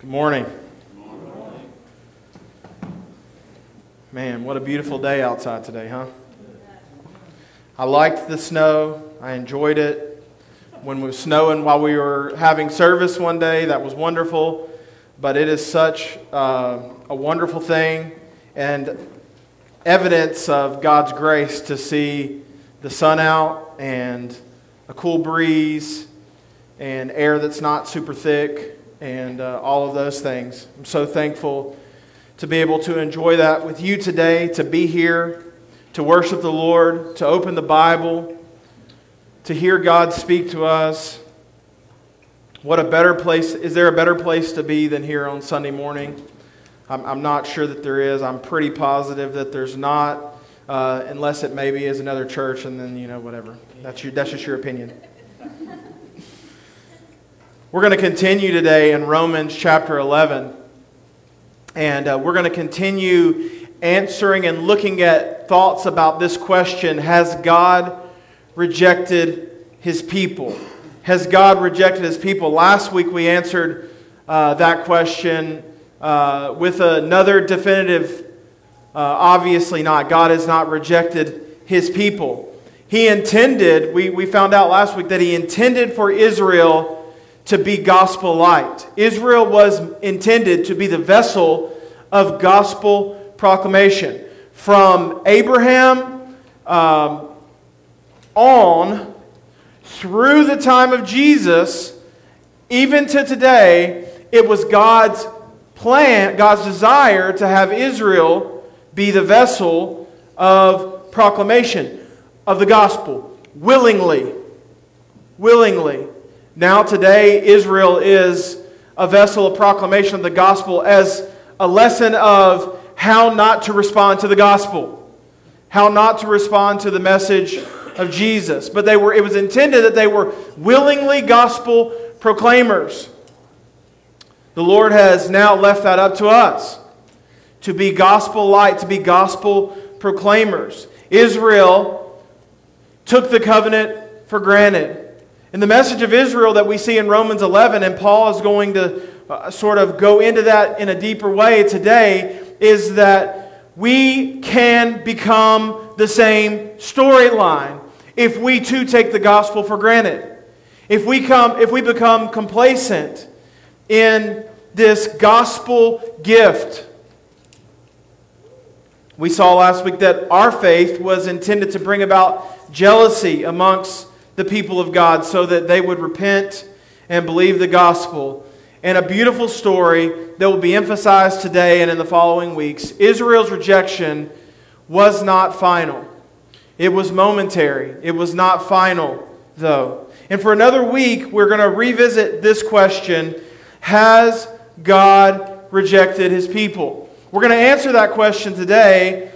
Good morning. Man, what a beautiful day outside today, huh? I liked the snow. I enjoyed it. When it was snowing while we were having service one day, that was wonderful. But it is such uh, a wonderful thing and evidence of God's grace to see the sun out and a cool breeze and air that's not super thick and uh, all of those things. I'm so thankful to be able to enjoy that with you today, to be here, to worship the Lord, to open the Bible, to hear God speak to us. What a better place, is there a better place to be than here on Sunday morning? I'm, I'm not sure that there is. I'm pretty positive that there's not, uh, unless it maybe is another church, and then, you know, whatever. That's, your, that's just your opinion. We're going to continue today in Romans chapter 11. And uh, we're going to continue answering and looking at thoughts about this question Has God rejected his people? Has God rejected his people? Last week we answered uh, that question uh, with another definitive uh, obviously not. God has not rejected his people. He intended, we, we found out last week that he intended for Israel to be gospel light. Israel was intended to be the vessel of gospel proclamation. From Abraham um, on through the time of Jesus, even to today, it was God's plan, God's desire to have Israel be the vessel of proclamation of the gospel willingly. Willingly. Now, today, Israel is a vessel of proclamation of the gospel as a lesson of how not to respond to the gospel, how not to respond to the message of Jesus. But they were, it was intended that they were willingly gospel proclaimers. The Lord has now left that up to us to be gospel light, to be gospel proclaimers. Israel took the covenant for granted. In the message of Israel that we see in Romans 11, and Paul is going to uh, sort of go into that in a deeper way today, is that we can become the same storyline if we too take the gospel for granted. If we, come, if we become complacent in this gospel gift. We saw last week that our faith was intended to bring about jealousy amongst the people of God so that they would repent and believe the gospel. And a beautiful story that will be emphasized today and in the following weeks. Israel's rejection was not final. It was momentary. It was not final, though. And for another week, we're going to revisit this question Has God rejected his people? We're going to answer that question today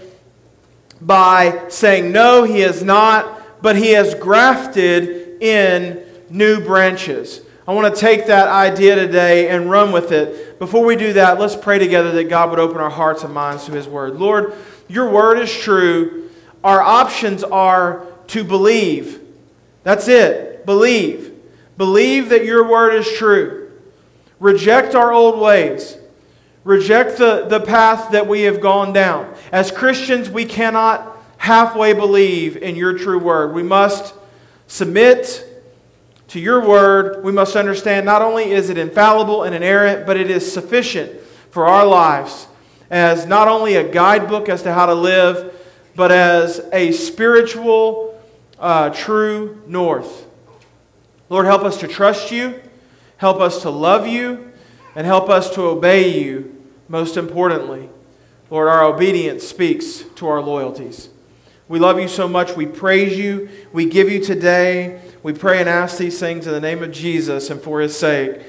by saying, No, he has not but he has grafted in new branches. I want to take that idea today and run with it. Before we do that, let's pray together that God would open our hearts and minds to his word. Lord, your word is true. Our options are to believe. That's it. Believe. Believe that your word is true. Reject our old ways. Reject the, the path that we have gone down. As Christians, we cannot halfway believe in your true word. We must submit to your word. We must understand not only is it infallible and inerrant, but it is sufficient for our lives as not only a guidebook as to how to live, but as a spiritual, uh, true north. Lord, help us to trust you, help us to love you, and help us to obey you most importantly. Lord, our obedience speaks to our loyalties. We love you so much. We praise you. We give you today. We pray and ask these things in the name of Jesus and for his sake.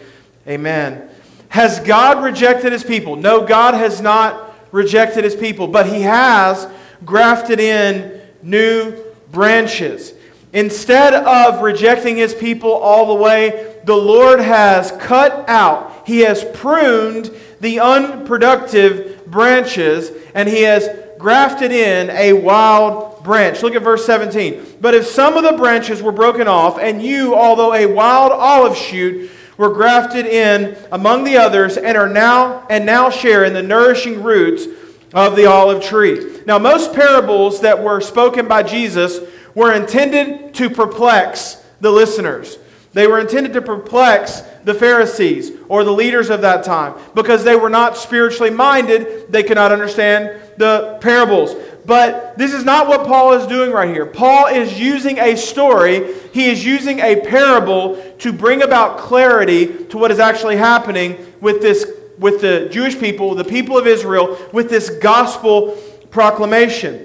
Amen. Has God rejected his people? No, God has not rejected his people, but he has grafted in new branches. Instead of rejecting his people all the way, the Lord has cut out, he has pruned the unproductive branches, and he has grafted in a wild branch. Look at verse 17. But if some of the branches were broken off, and you, although a wild olive shoot, were grafted in among the others and are now and now share in the nourishing roots of the olive tree. Now most parables that were spoken by Jesus were intended to perplex the listeners. They were intended to perplex the Pharisees or the leaders of that time because they were not spiritually minded. They could not understand the parables. But this is not what Paul is doing right here. Paul is using a story, he is using a parable to bring about clarity to what is actually happening with this with the Jewish people, the people of Israel, with this gospel proclamation.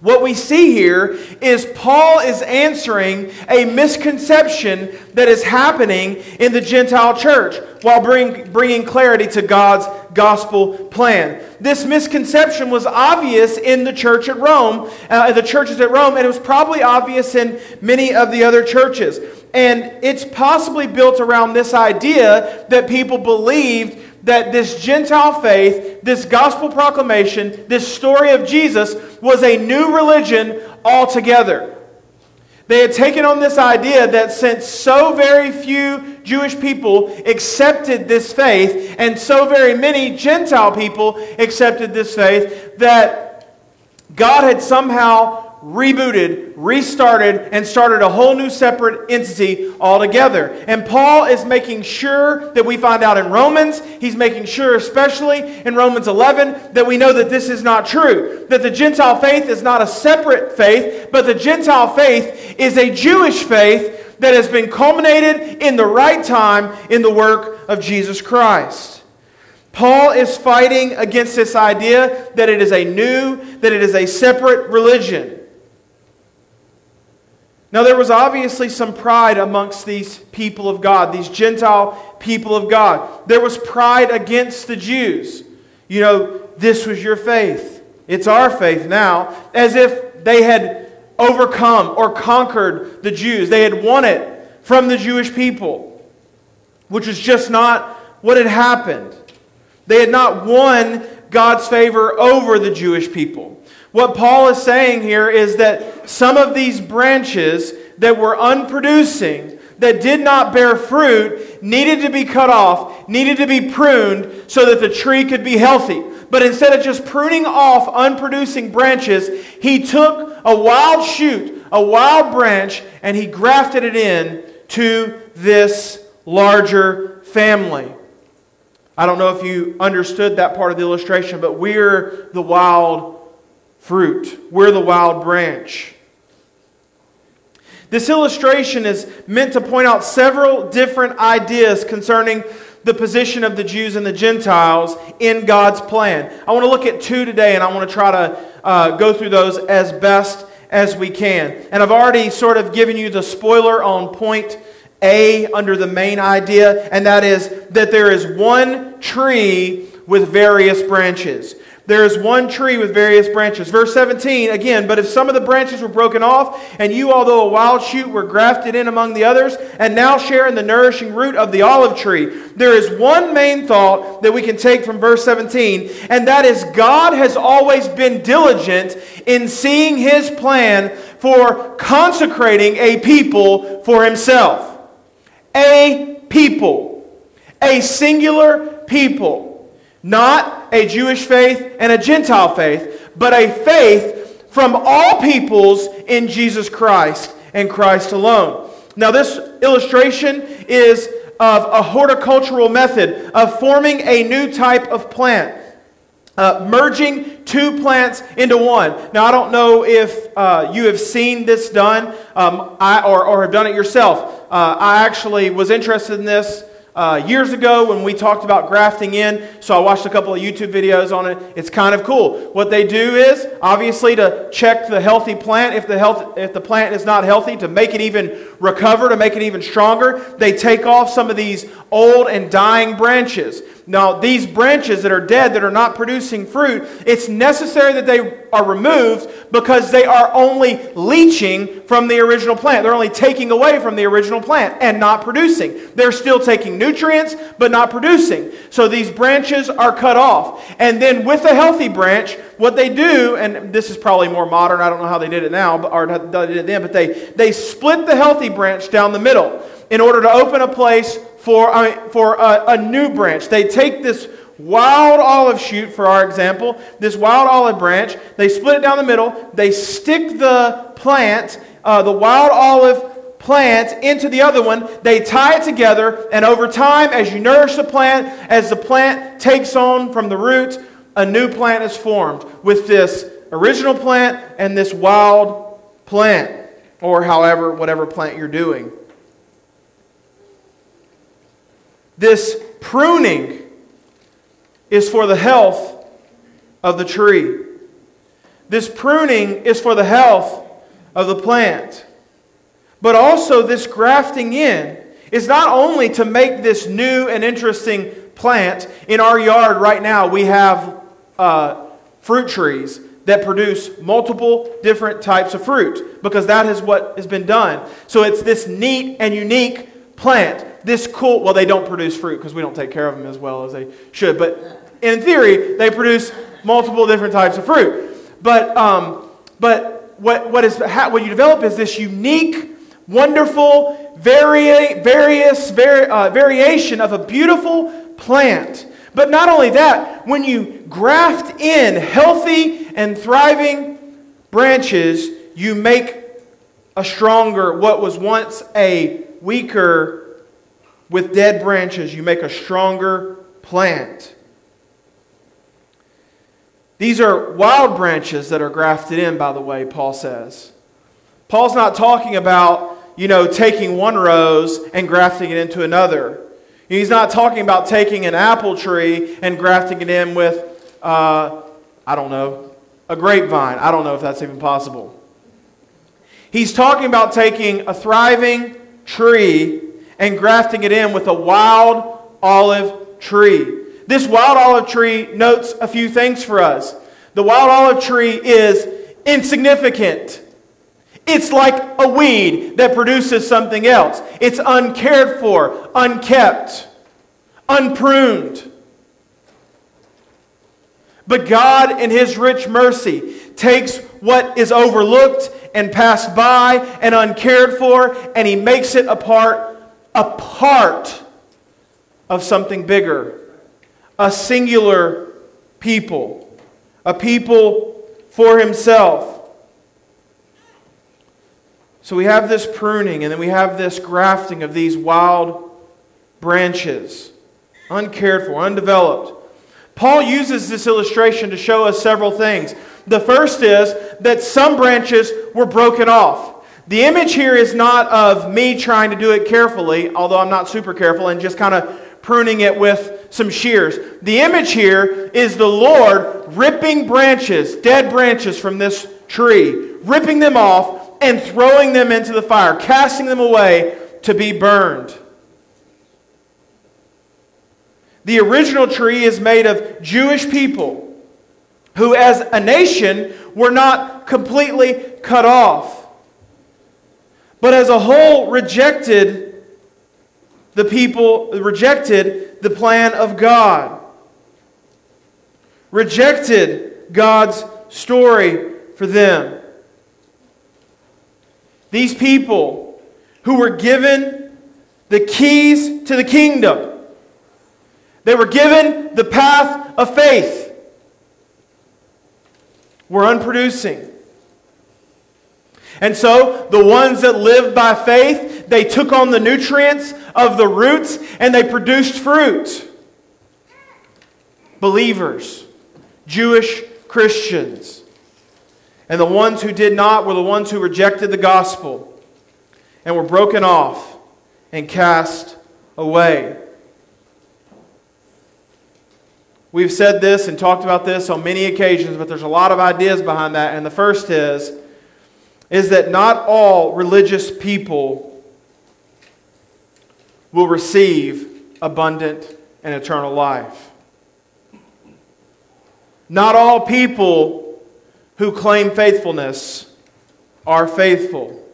What we see here is Paul is answering a misconception that is happening in the Gentile church while bring, bringing clarity to God's gospel plan. This misconception was obvious in the church at Rome, uh, the churches at Rome, and it was probably obvious in many of the other churches. And it's possibly built around this idea that people believed that this Gentile faith, this gospel proclamation, this story of Jesus was a new religion altogether. They had taken on this idea that since so very few Jewish people accepted this faith, and so very many Gentile people accepted this faith, that God had somehow rebooted, restarted, and started a whole new separate entity altogether. And Paul is making sure that we find out in Romans, he's making sure, especially in Romans 11, that we know that this is not true. That the Gentile faith is not a separate faith, but the Gentile faith is a Jewish faith that has been culminated in the right time in the work of Jesus Christ. Paul is fighting against this idea that it is a new, that it is a separate religion. Now, there was obviously some pride amongst these people of God, these Gentile people of God. There was pride against the Jews. You know, this was your faith. It's our faith now, as if they had overcome or conquered the Jews. They had won it from the Jewish people, which was just not what had happened. They had not won God's favor over the Jewish people. What Paul is saying here is that some of these branches that were unproducing, that did not bear fruit, needed to be cut off, needed to be pruned so that the tree could be healthy. But instead of just pruning off unproducing branches, he took a wild shoot, a wild branch, and he grafted it in to this larger family. I don't know if you understood that part of the illustration, but we're the wild fruit. We're the wild branch. This illustration is meant to point out several different ideas concerning the position of the Jews and the Gentiles in God's plan. I want to look at two today, and I want to try to uh, go through those as best as we can. And I've already sort of given you the spoiler on point A under the main idea, and that is that there is one tree with various branches. There is one tree with various branches. Verse 17, again, but if some of the branches were broken off, and you, although a wild shoot, were grafted in among the others, and now share in the nourishing root of the olive tree, there is one main thought that we can take from verse 17, and that is God has always been diligent in seeing his plan for consecrating a people for himself. A people. A singular people. Not a Jewish faith and a Gentile faith, but a faith from all peoples in Jesus Christ and Christ alone. Now, this illustration is of a horticultural method of forming a new type of plant. Uh, merging two plants into one. Now, I don't know if uh, you have seen this done um, I, or, or have done it yourself. Uh, I actually was interested in this uh, years ago when we talked about grafting in. So I watched a couple of YouTube videos on it. It's kind of cool. What they do is obviously to check the healthy plant. If the health, if the plant is not healthy, to make it even recover, to make it even stronger, they take off some of these old and dying branches. Now, these branches that are dead, that are not producing fruit, it's necessary that they are removed because they are only leaching from the original plant. They're only taking away from the original plant and not producing. They're still taking nutrients, but not producing. So these branches are cut off. And then with a healthy branch, what they do, and this is probably more modern, I don't know how they did it now, but, or they did it then, but they, they split the healthy branch down the middle in order to open a place for, I mean, for a, a new branch. They take this wild olive shoot, for our example, this wild olive branch, they split it down the middle, they stick the plant, uh, the wild olive plant, into the other one, they tie it together, and over time, as you nourish the plant, as the plant takes on from the root, a new plant is formed with this original plant and this wild plant, or however, whatever plant you're doing. This pruning is for the health of the tree. This pruning is for the health of the plant. But also, this grafting in is not only to make this new and interesting plant. In our yard right now, we have uh, fruit trees that produce multiple different types of fruit because that is what has been done. So it's this neat and unique plant. This cool, well, they don't produce fruit because we don't take care of them as well as they should, but in theory, they produce multiple different types of fruit. But, um, but what, what, is, what you develop is this unique, wonderful, vari- various vari- uh, variation of a beautiful plant. But not only that, when you graft in healthy and thriving branches, you make a stronger, what was once a weaker, with dead branches, you make a stronger plant. These are wild branches that are grafted in, by the way, Paul says. Paul's not talking about, you know, taking one rose and grafting it into another. He's not talking about taking an apple tree and grafting it in with, uh, I don't know, a grapevine. I don't know if that's even possible. He's talking about taking a thriving tree and grafting it in with a wild olive tree. This wild olive tree notes a few things for us. The wild olive tree is insignificant. It's like a weed that produces something else. It's uncared for, unkept, unpruned. But God, in His rich mercy, takes what is overlooked and passed by and uncared for, and He makes it a part, a part of something bigger a singular people, a people for himself. So we have this pruning, and then we have this grafting of these wild branches, uncared for, undeveloped. Paul uses this illustration to show us several things. The first is that some branches were broken off. The image here is not of me trying to do it carefully, although I'm not super careful, and just kind of pruning it with some shears. The image here is the Lord ripping branches, dead branches from this tree, ripping them off and throwing them into the fire, casting them away to be burned. The original tree is made of Jewish people who, as a nation, were not completely cut off, but as a whole rejected the people rejected the plan of God, rejected God's story for them. These people who were given the keys to the kingdom, they were given the path of faith, were unproducing. And so the ones that lived by faith, they took on the nutrients of the roots and they produced fruit. Believers, Jewish Christians. And the ones who did not were the ones who rejected the gospel and were broken off and cast away. We've said this and talked about this on many occasions, but there's a lot of ideas behind that. And the first is is that not all religious people will receive abundant and eternal life. Not all people who claim faithfulness are faithful.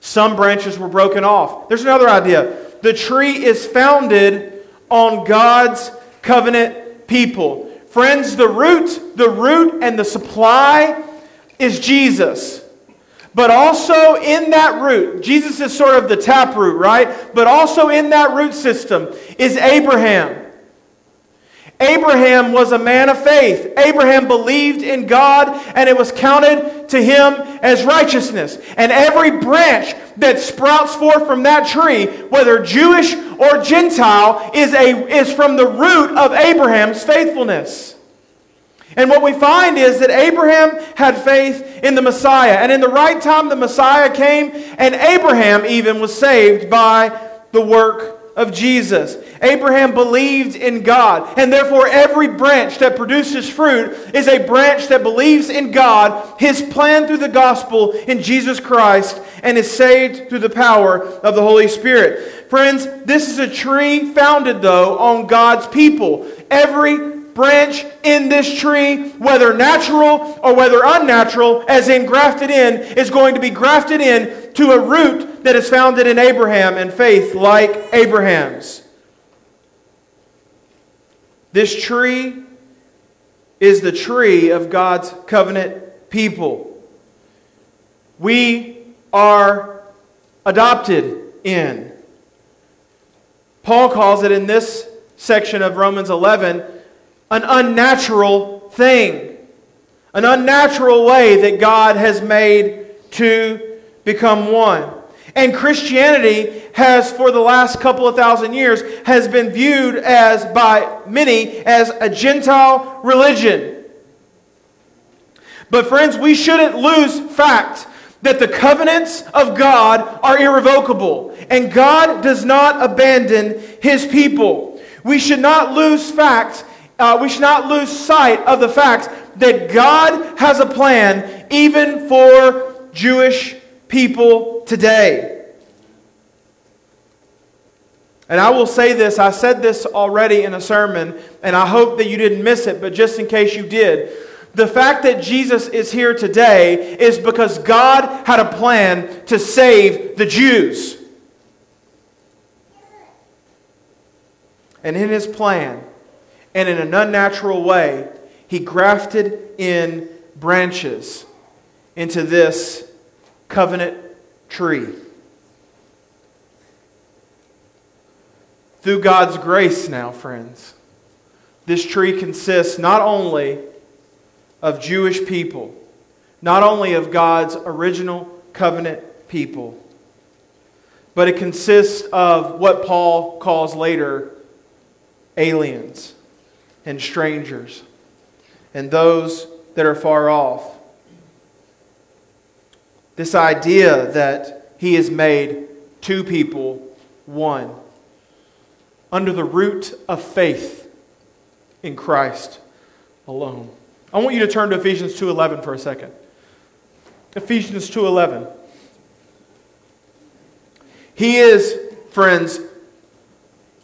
Some branches were broken off. There's another idea. The tree is founded on God's covenant people. Friends, the root, the root and the supply is Jesus. But also in that root, Jesus is sort of the tap root, right? But also in that root system is Abraham. Abraham was a man of faith. Abraham believed in God and it was counted to him as righteousness. And every branch that sprouts forth from that tree, whether Jewish or Gentile, is, a, is from the root of Abraham's faithfulness. And what we find is that Abraham had faith in the Messiah. And in the right time, the Messiah came, and Abraham even was saved by the work of Jesus. Abraham believed in God, and therefore every branch that produces fruit is a branch that believes in God, his plan through the gospel in Jesus Christ, and is saved through the power of the Holy Spirit. Friends, this is a tree founded, though, on God's people. Every branch in this tree, whether natural or whether unnatural, as in grafted in, is going to be grafted in to a root that is founded in Abraham and faith like Abraham's. This tree is the tree of God's covenant people. We are adopted in. Paul calls it in this section of Romans 11 an unnatural thing, an unnatural way that God has made to become one. And Christianity has, for the last couple of thousand years, has been viewed as, by many, as a Gentile religion. But friends, we shouldn't lose fact that the covenants of God are irrevocable, and God does not abandon his people. We should not lose fact uh, we should not lose sight of the fact that God has a plan even for Jewish people today. And I will say this, I said this already in a sermon, and I hope that you didn't miss it, but just in case you did. The fact that Jesus is here today is because God had a plan to save the Jews. And in his plan, and in an unnatural way, he grafted in branches into this covenant tree. Through God's grace, now, friends, this tree consists not only of Jewish people, not only of God's original covenant people, but it consists of what Paul calls later aliens and strangers and those that are far off. This idea that he has made two people one under the root of faith in Christ alone. I want you to turn to Ephesians 2:11 for a second. Ephesians 2:11. He is, friends,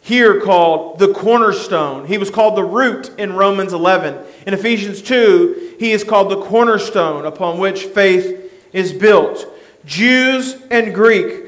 here called the cornerstone. He was called the root in Romans 11. In Ephesians 2, he is called the cornerstone upon which faith is built. Jews and Greek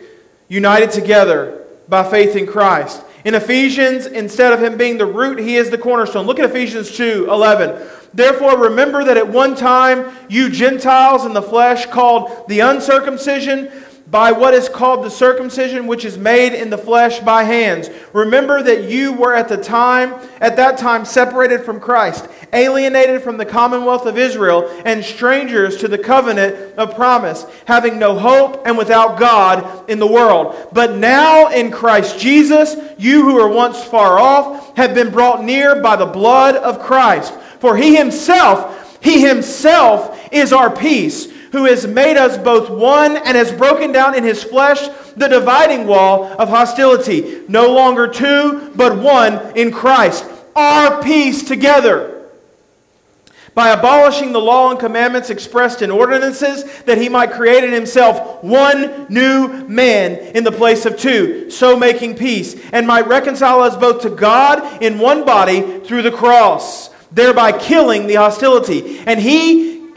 united together by faith in Christ. In Ephesians, instead of him being the root, he is the cornerstone. Look at Ephesians 2 11. Therefore, remember that at one time you Gentiles in the flesh, called the uncircumcision, by what is called the circumcision which is made in the flesh by hands. Remember that you were at the time at that time separated from Christ, alienated from the commonwealth of Israel and strangers to the covenant of promise, having no hope and without God in the world. But now in Christ Jesus, you who were once far off have been brought near by the blood of Christ. For he himself, he himself is our peace who has made us both one and has broken down in his flesh the dividing wall of hostility. No longer two, but one in Christ. Our peace together. By abolishing the law and commandments expressed in ordinances, that he might create in himself one new man in the place of two, so making peace, and might reconcile us both to God in one body through the cross, thereby killing the hostility. And he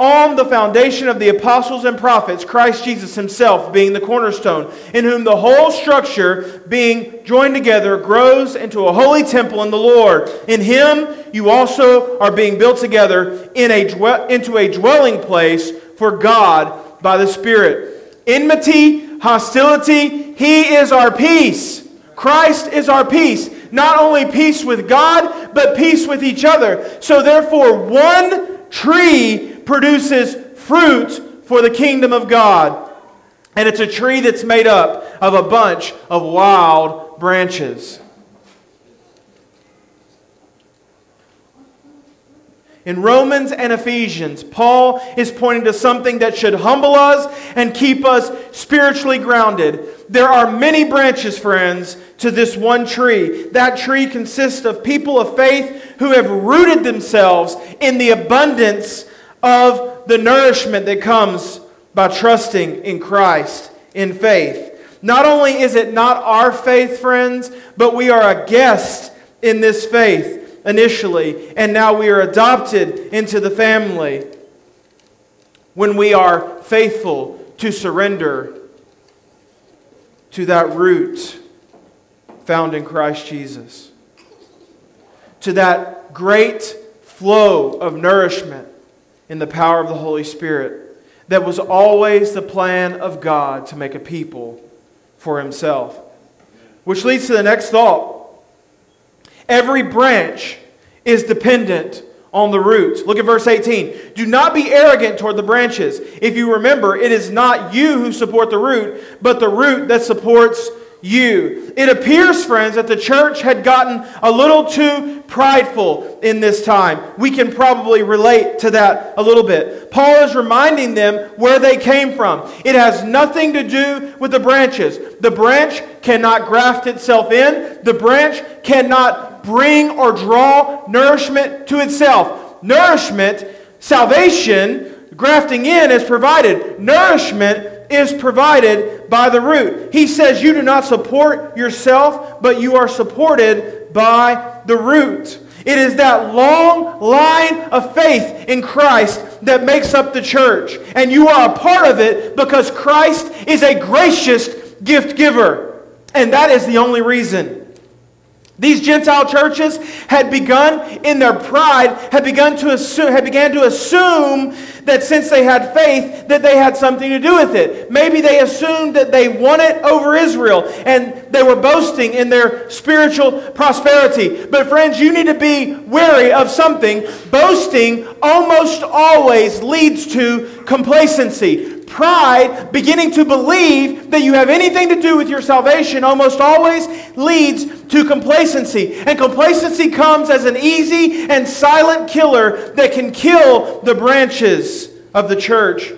on the foundation of the apostles and prophets, Christ Jesus himself being the cornerstone, in whom the whole structure, being joined together, grows into a holy temple in the Lord. In him you also are being built together in a into a dwelling place for God by the Spirit. Enmity, hostility, he is our peace. Christ is our peace. Not only peace with God, but peace with each other. So therefore, one tree produces fruit for the kingdom of God. And it's a tree that's made up of a bunch of wild branches. In Romans and Ephesians, Paul is pointing to something that should humble us and keep us spiritually grounded. There are many branches, friends, to this one tree. That tree consists of people of faith who have rooted themselves in the abundance of the nourishment that comes by trusting in Christ in faith. Not only is it not our faith, friends, but we are a guest in this faith initially, and now we are adopted into the family when we are faithful to surrender to that root found in Christ Jesus, to that great flow of nourishment in the power of the Holy Spirit that was always the plan of God to make a people for himself. Which leads to the next thought. Every branch is dependent on the roots. Look at verse 18. Do not be arrogant toward the branches. If you remember, it is not you who support the root, but the root that supports you. It appears, friends, that the church had gotten a little too prideful in this time. We can probably relate to that a little bit. Paul is reminding them where they came from. It has nothing to do with the branches. The branch cannot graft itself in, the branch cannot bring or draw nourishment to itself. Nourishment, salvation, grafting in is provided. Nourishment is provided by the root. He says you do not support yourself, but you are supported by the root. It is that long line of faith in Christ that makes up the church. And you are a part of it because Christ is a gracious gift giver. And that is the only reason. These Gentile churches had begun in their pride, had begun to assume, had began to assume that since they had faith, that they had something to do with it. Maybe they assumed that they won it over Israel and they were boasting in their spiritual prosperity. But friends, you need to be wary of something. Boasting almost always leads to complacency pride, beginning to believe that you have anything to do with your salvation, almost always leads to complacency. And complacency comes as an easy and silent killer that can kill the branches of the church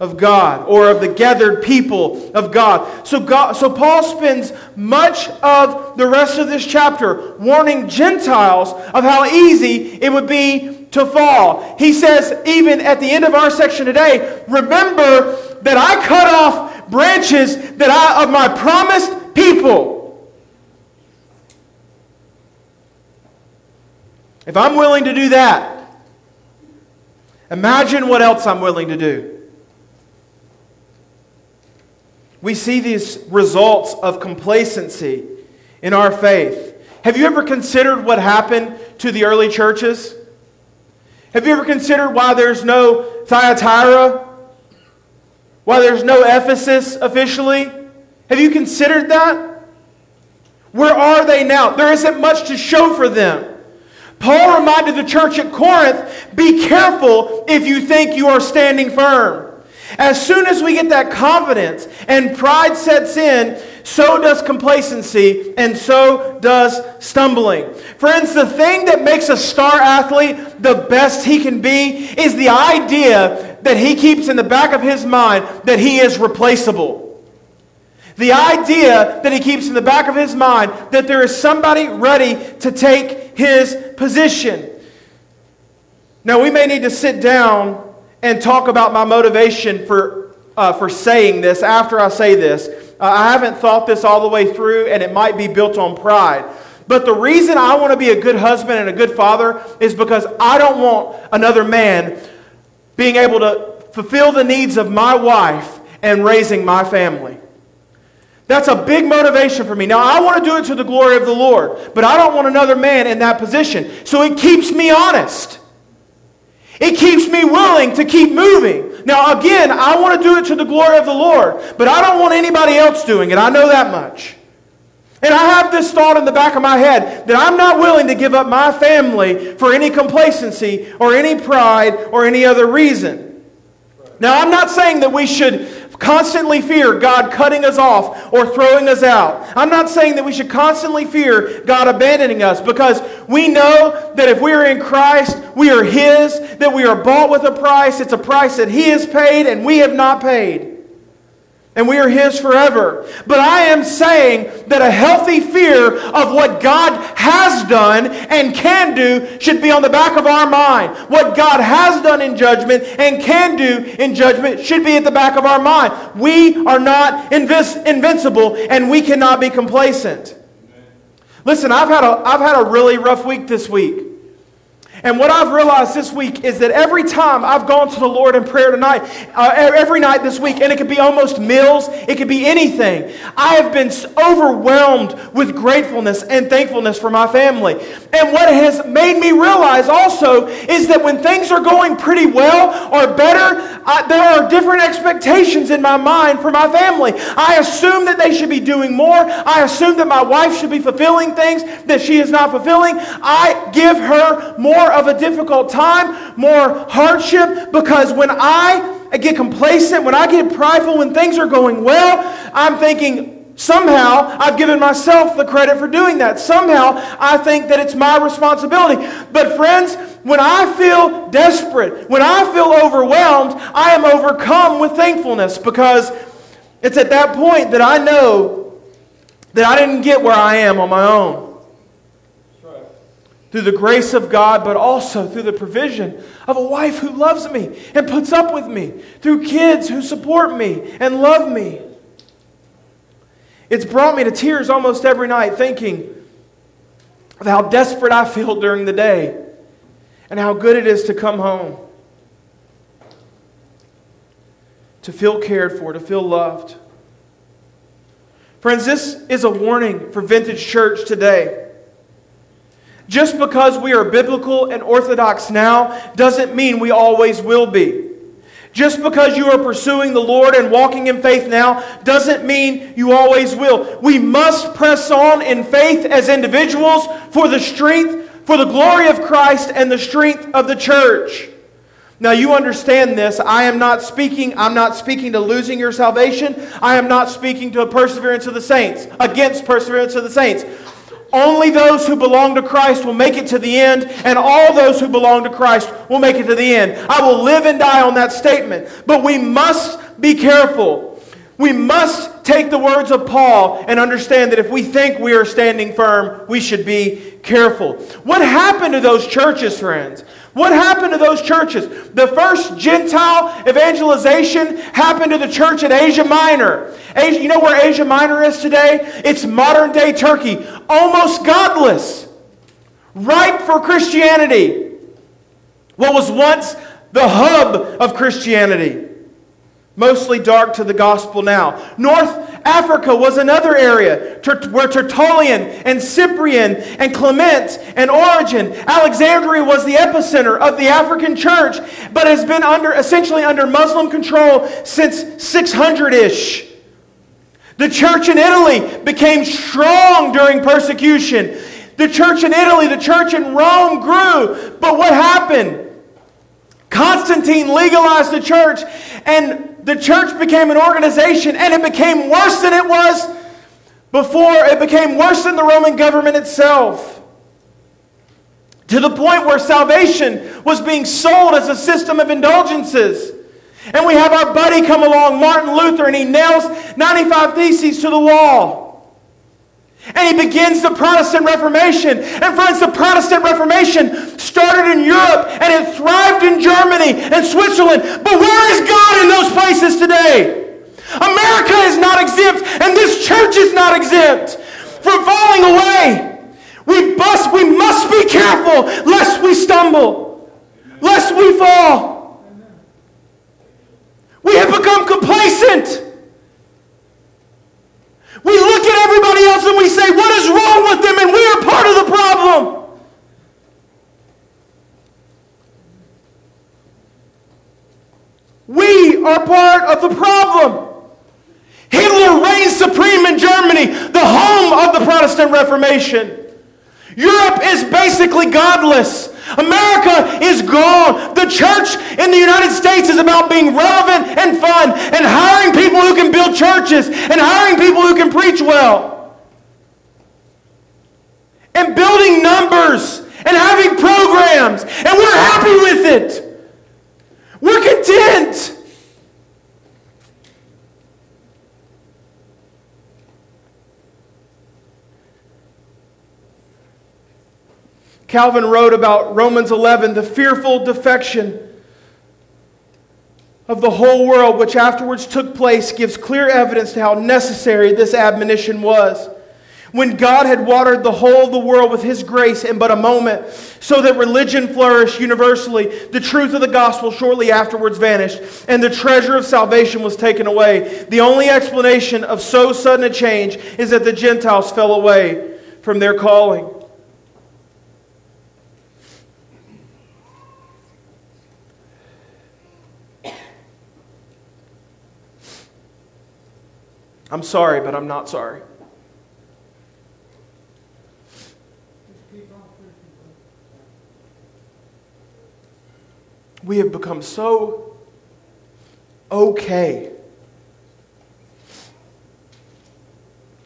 of God or of the gathered people of God. So God so Paul spends much of the rest of this chapter warning Gentiles of how easy it would be to fall. He says, even at the end of our section today, remember that I cut off branches that I, of my promised people. If I'm willing to do that, imagine what else I'm willing to do. We see these results of complacency in our faith. Have you ever considered what happened to the early churches? Have you ever considered why there's no Thyatira? Why there's no Ephesus officially? Have you considered that? Where are they now? There isn't much to show for them. Paul reminded the church at Corinth be careful if you think you are standing firm. As soon as we get that confidence and pride sets in, so does complacency, and so does stumbling. Friends, the thing that makes a star athlete the best he can be is the idea that he keeps in the back of his mind that he is replaceable. The idea that he keeps in the back of his mind that there is somebody ready to take his position. Now, we may need to sit down and talk about my motivation for, uh, for saying this after I say this. Uh, I haven't thought this all the way through, and it might be built on pride. But the reason I want to be a good husband and a good father is because I don't want another man being able to fulfill the needs of my wife and raising my family. That's a big motivation for me. Now, I want to do it to the glory of the Lord, but I don't want another man in that position. So it keeps me honest. It keeps me willing to keep moving. Now, again, I want to do it to the glory of the Lord, but I don't want anybody else doing it. I know that much. And I have this thought in the back of my head that I'm not willing to give up my family for any complacency or any pride or any other reason. Now, I'm not saying that we should constantly fear God cutting us off or throwing us out. I'm not saying that we should constantly fear God abandoning us because we know that if we are in Christ, we are His, that we are bought with a price. It's a price that He has paid and we have not paid and we are His forever. But I am saying that a healthy fear of what God has done and can do should be on the back of our mind. What God has done in judgment and can do in judgment should be at the back of our mind. We are not invis- invincible and we cannot be complacent. Listen, I've had, a, I've had a really rough week this week. And what I've realized this week is that every time I've gone to the Lord in prayer tonight, uh, every night this week, and it could be almost meals, it could be anything, I have been overwhelmed with gratefulness and thankfulness for my family. And what has made me realize also is that when things are going pretty well or better, I, there are different expectations in my mind for my family. I assume that they should be doing more. I assume that my wife should be fulfilling things that she is not fulfilling. I give her more of a difficult time, more hardship, because when I get complacent, when I get prideful, when things are going well, I'm thinking, Somehow, I've given myself the credit for doing that. Somehow, I think that it's my responsibility. But, friends, when I feel desperate, when I feel overwhelmed, I am overcome with thankfulness because it's at that point that I know that I didn't get where I am on my own through the grace of God, but also through the provision of a wife who loves me and puts up with me, through kids who support me and love me. It's brought me to tears almost every night thinking of how desperate I feel during the day and how good it is to come home, to feel cared for, to feel loved. Friends, this is a warning for Vintage Church today. Just because we are biblical and orthodox now doesn't mean we always will be. Just because you are pursuing the Lord and walking in faith now doesn't mean you always will. We must press on in faith as individuals for the strength, for the glory of Christ and the strength of the church. Now you understand this. I am not speaking, I'm not speaking to losing your salvation. I am not speaking to a perseverance of the saints, against perseverance of the saints. Only those who belong to Christ will make it to the end, and all those who belong to Christ will make it to the end. I will live and die on that statement. But we must be careful. We must take the words of Paul and understand that if we think we are standing firm, we should be careful. What happened to those churches, friends? What happened to those churches? The first Gentile evangelization happened to the church at Asia Minor. Asia, you know where Asia Minor is today? It's modern day Turkey. Almost godless. Ripe for Christianity. What was once the hub of Christianity. Mostly dark to the gospel now. North Africa was another area where Tertullian and Cyprian and Clement and Origen, Alexandria was the epicenter of the African church, but has been under essentially under Muslim control since 600 ish. The church in Italy became strong during persecution. The church in Italy, the church in Rome grew. But what happened? Constantine legalized the church, and the church became an organization, and it became worse than it was before. It became worse than the Roman government itself. To the point where salvation was being sold as a system of indulgences. And we have our buddy come along, Martin Luther, and he nails 95 Theses to the wall. And he begins the Protestant Reformation. And friends, the Protestant Reformation started in Europe and it thrived in Germany and Switzerland. But where is God in those places today? America is not exempt, and this church is not exempt from falling away. We must, we must be careful lest we stumble, lest we fall. We have become complacent. We look at everybody else and we say, What is wrong with them? And we are part of the problem. We are part of the problem. Hitler reigned supreme in Germany, the home of the Protestant Reformation. Europe is basically godless. America is gone. The church in the United States is about being relevant and fun and hiring people who can build churches and hiring people who can preach well. And building numbers and having programs. And we're happy with it. We're content. Calvin wrote about Romans 11, the fearful defection of the whole world, which afterwards took place, gives clear evidence to how necessary this admonition was. When God had watered the whole of the world with His grace in but a moment, so that religion flourished universally, the truth of the gospel shortly afterwards vanished, and the treasure of salvation was taken away. The only explanation of so sudden a change is that the Gentiles fell away from their calling. I'm sorry, but I'm not sorry. We have become so okay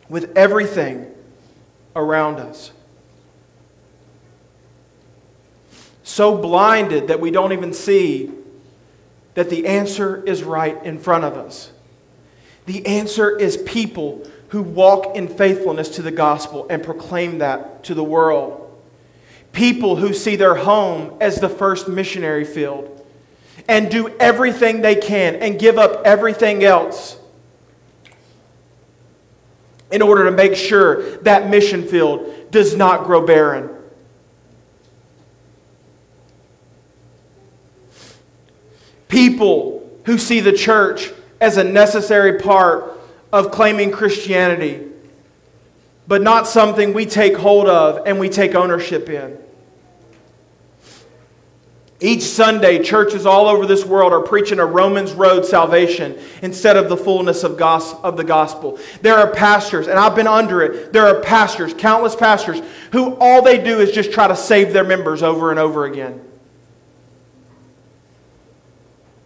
with everything around us. So blinded that we don't even see that the answer is right in front of us. The answer is people who walk in faithfulness to the gospel and proclaim that to the world. People who see their home as the first missionary field and do everything they can and give up everything else in order to make sure that mission field does not grow barren. People who see the church as a necessary part of claiming Christianity, but not something we take hold of and we take ownership in. Each Sunday, churches all over this world are preaching a Romans road salvation instead of the fullness of, of the gospel. There are pastors, and I've been under it, there are pastors, countless pastors, who all they do is just try to save their members over and over again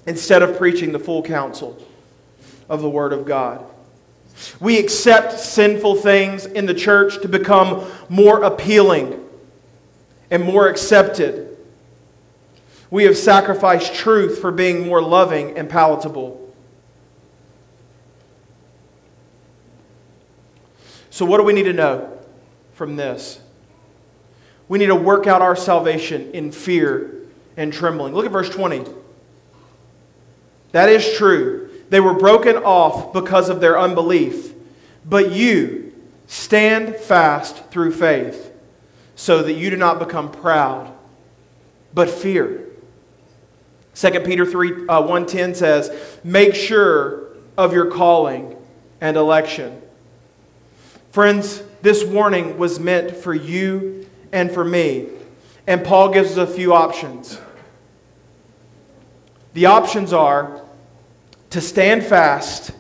instead of preaching the full counsel of the Word of God. We accept sinful things in the church to become more appealing and more accepted. We have sacrificed truth for being more loving and palatable. So, what do we need to know from this? We need to work out our salvation in fear and trembling. Look at verse 20. That is true. They were broken off because of their unbelief. But you stand fast through faith, so that you do not become proud, but fear. 2 Peter 3 uh, 110 says, Make sure of your calling and election. Friends, this warning was meant for you and for me. And Paul gives us a few options. The options are to stand fast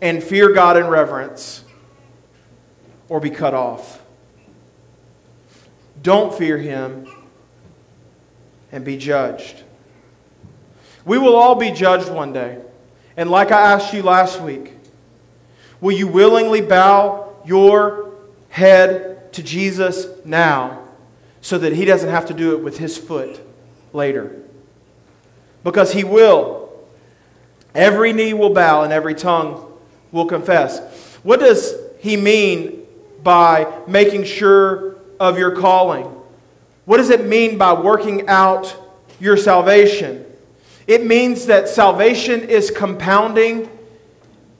and fear God in reverence or be cut off. Don't fear him and be judged. We will all be judged one day. And like I asked you last week, will you willingly bow your head to Jesus now so that he doesn't have to do it with his foot later? Because he will. Every knee will bow and every tongue will confess. What does he mean by making sure of your calling? What does it mean by working out your salvation? It means that salvation is compounding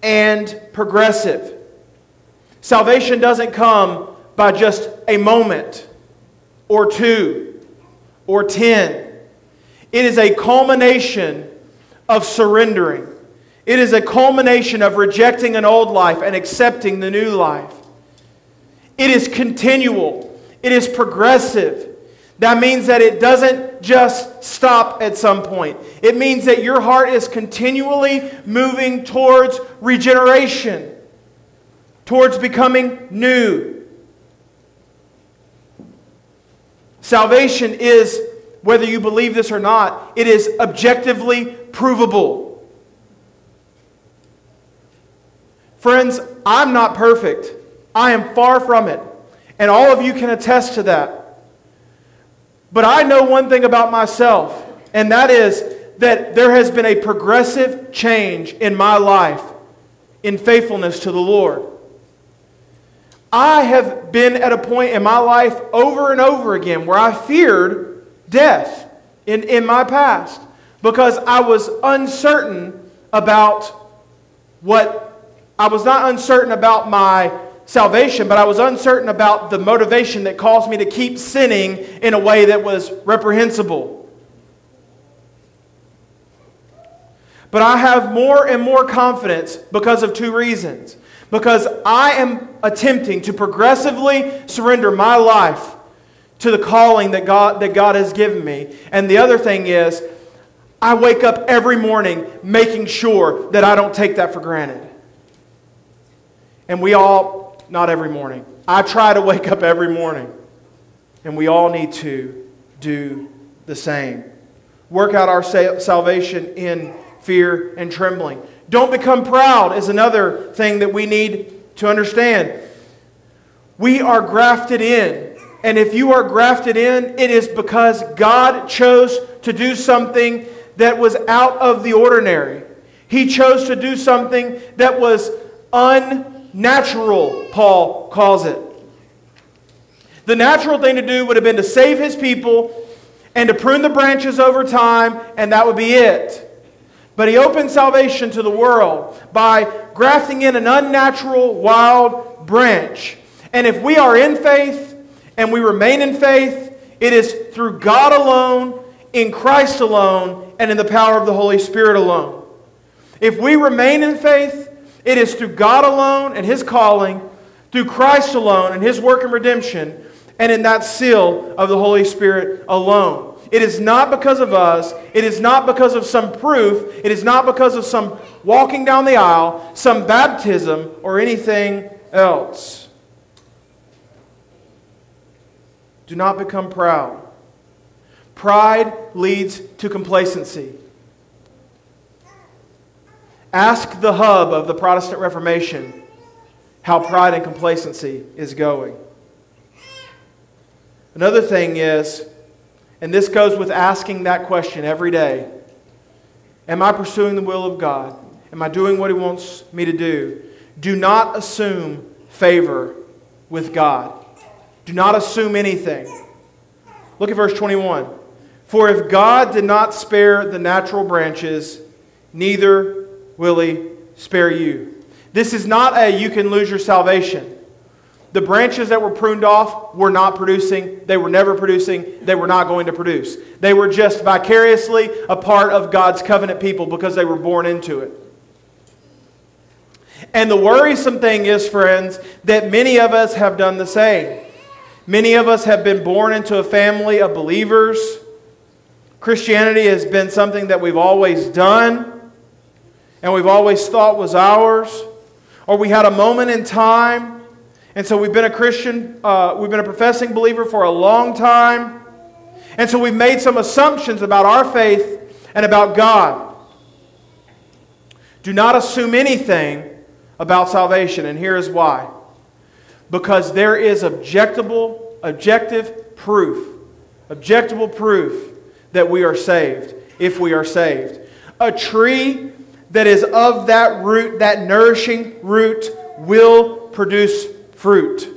and progressive. Salvation doesn't come by just a moment or two or ten. It is a culmination of surrendering. It is a culmination of rejecting an old life and accepting the new life. It is continual, it is progressive. That means that it doesn't just stop at some point. It means that your heart is continually moving towards regeneration, towards becoming new. Salvation is, whether you believe this or not, it is objectively provable. Friends, I'm not perfect. I am far from it. And all of you can attest to that. But I know one thing about myself, and that is that there has been a progressive change in my life in faithfulness to the Lord. I have been at a point in my life over and over again where I feared death in, in my past because I was uncertain about what, I was not uncertain about my salvation, but I was uncertain about the motivation that caused me to keep sinning in a way that was reprehensible. But I have more and more confidence because of two reasons. Because I am attempting to progressively surrender my life to the calling that God, that God has given me. And the other thing is, I wake up every morning making sure that I don't take that for granted. And we all not every morning. I try to wake up every morning. And we all need to do the same. Work out our salvation in fear and trembling. Don't become proud is another thing that we need to understand. We are grafted in. And if you are grafted in, it is because God chose to do something that was out of the ordinary. He chose to do something that was unnatural, Paul calls it. The natural thing to do would have been to save his people and to prune the branches over time, and that would be it. But he opened salvation to the world by grafting in an unnatural, wild branch. And if we are in faith and we remain in faith, it is through God alone, in Christ alone, and in the power of the Holy Spirit alone. If we remain in faith, it is through God alone and His calling, through Christ alone and His work in redemption, and in that seal of the Holy Spirit alone. It is not because of us. It is not because of some proof. It is not because of some walking down the aisle, some baptism, or anything else. Do not become proud. Pride leads to complacency. Ask the hub of the Protestant Reformation how pride and complacency is going. Another thing is, and this goes with asking that question every day Am I pursuing the will of God? Am I doing what He wants me to do? Do not assume favor with God. Do not assume anything. Look at verse 21. For if God did not spare the natural branches, neither will he spare you. This is not a you can lose your salvation. The branches that were pruned off were not producing. They were never producing. They were not going to produce. They were just vicariously a part of God's covenant people because they were born into it. And the worrisome thing is, friends, that many of us have done the same. Many of us have been born into a family of believers. Christianity has been something that we've always done and we've always thought was ours, or we had a moment in time, and so we've been a Christian, uh, we've been a professing believer for a long time, and so we've made some assumptions about our faith and about God. Do not assume anything about salvation, and here is why. Because there is objectable, objective proof, objectable proof that we are saved, if we are saved. A tree that is of that root, that nourishing root, will produce fruit.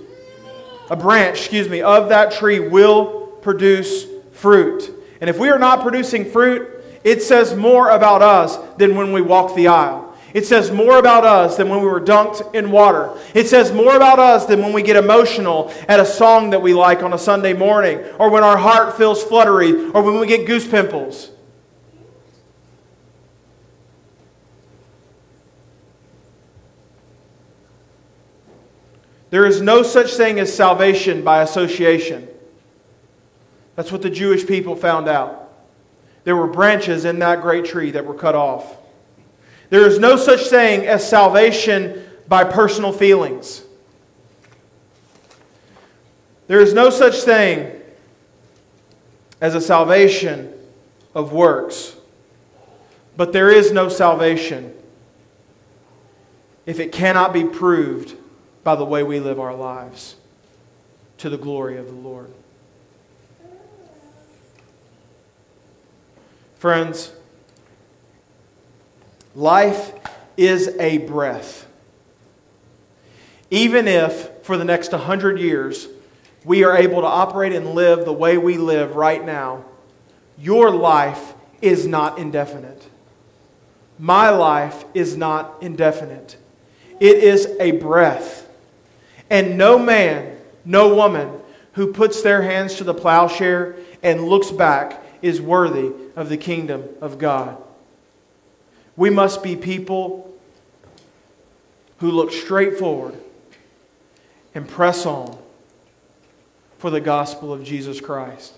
A branch, excuse me, of that tree will produce fruit. And if we are not producing fruit, it says more about us than when we walk the aisle. It says more about us than when we were dunked in water. It says more about us than when we get emotional at a song that we like on a Sunday morning, or when our heart feels fluttery, or when we get goose pimples. There is no such thing as salvation by association. That's what the Jewish people found out. There were branches in that great tree that were cut off. There is no such thing as salvation by personal feelings. There is no such thing as a salvation of works. But there is no salvation if it cannot be proved by the way we live our lives to the glory of the Lord. Friends, life is a breath. Even if for the next 100 years we are able to operate and live the way we live right now, your life is not indefinite. My life is not indefinite. It is a breath. And no man, no woman who puts their hands to the plowshare and looks back is worthy of the kingdom of God. We must be people who look straight forward and press on for the gospel of Jesus Christ.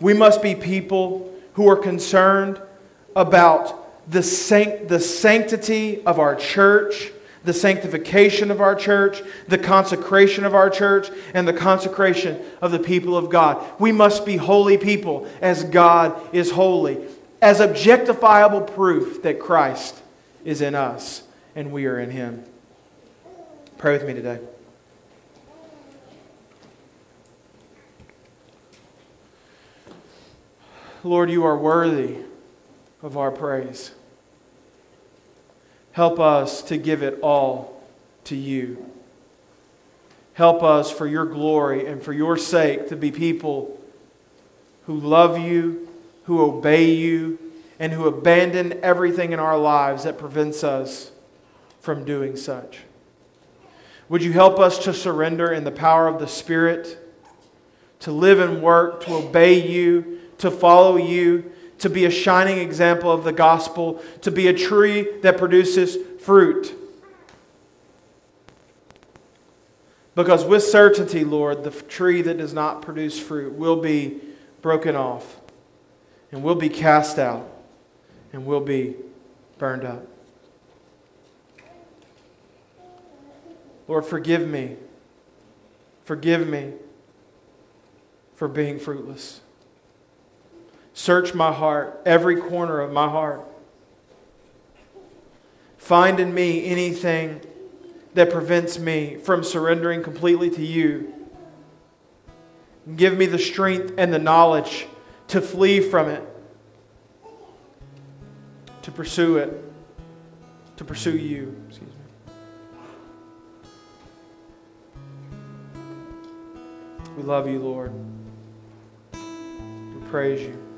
We must be people who are concerned about the, sanct- the sanctity of our church, the sanctification of our church, the consecration of our church, and the consecration of the people of God. We must be holy people as God is holy, as objectifiable proof that Christ is in us and we are in Him. Pray with me today. Lord, you are worthy of our praise. Help us to give it all to you. Help us for your glory and for your sake to be people who love you, who obey you, and who abandon everything in our lives that prevents us from doing such. Would you help us to surrender in the power of the Spirit, to live and work, to obey you, to follow you, to be a shining example of the gospel, to be a tree that produces fruit. Because with certainty, Lord, the tree that does not produce fruit will be broken off and we'll be cast out and we'll be burned up. Lord, forgive me. Forgive me for being fruitless. Search my heart, every corner of my heart. Find in me anything that prevents me from surrendering completely to you. Give me the strength and the knowledge to flee from it, to pursue it, to pursue you. Excuse me. We love you, Lord. We praise you.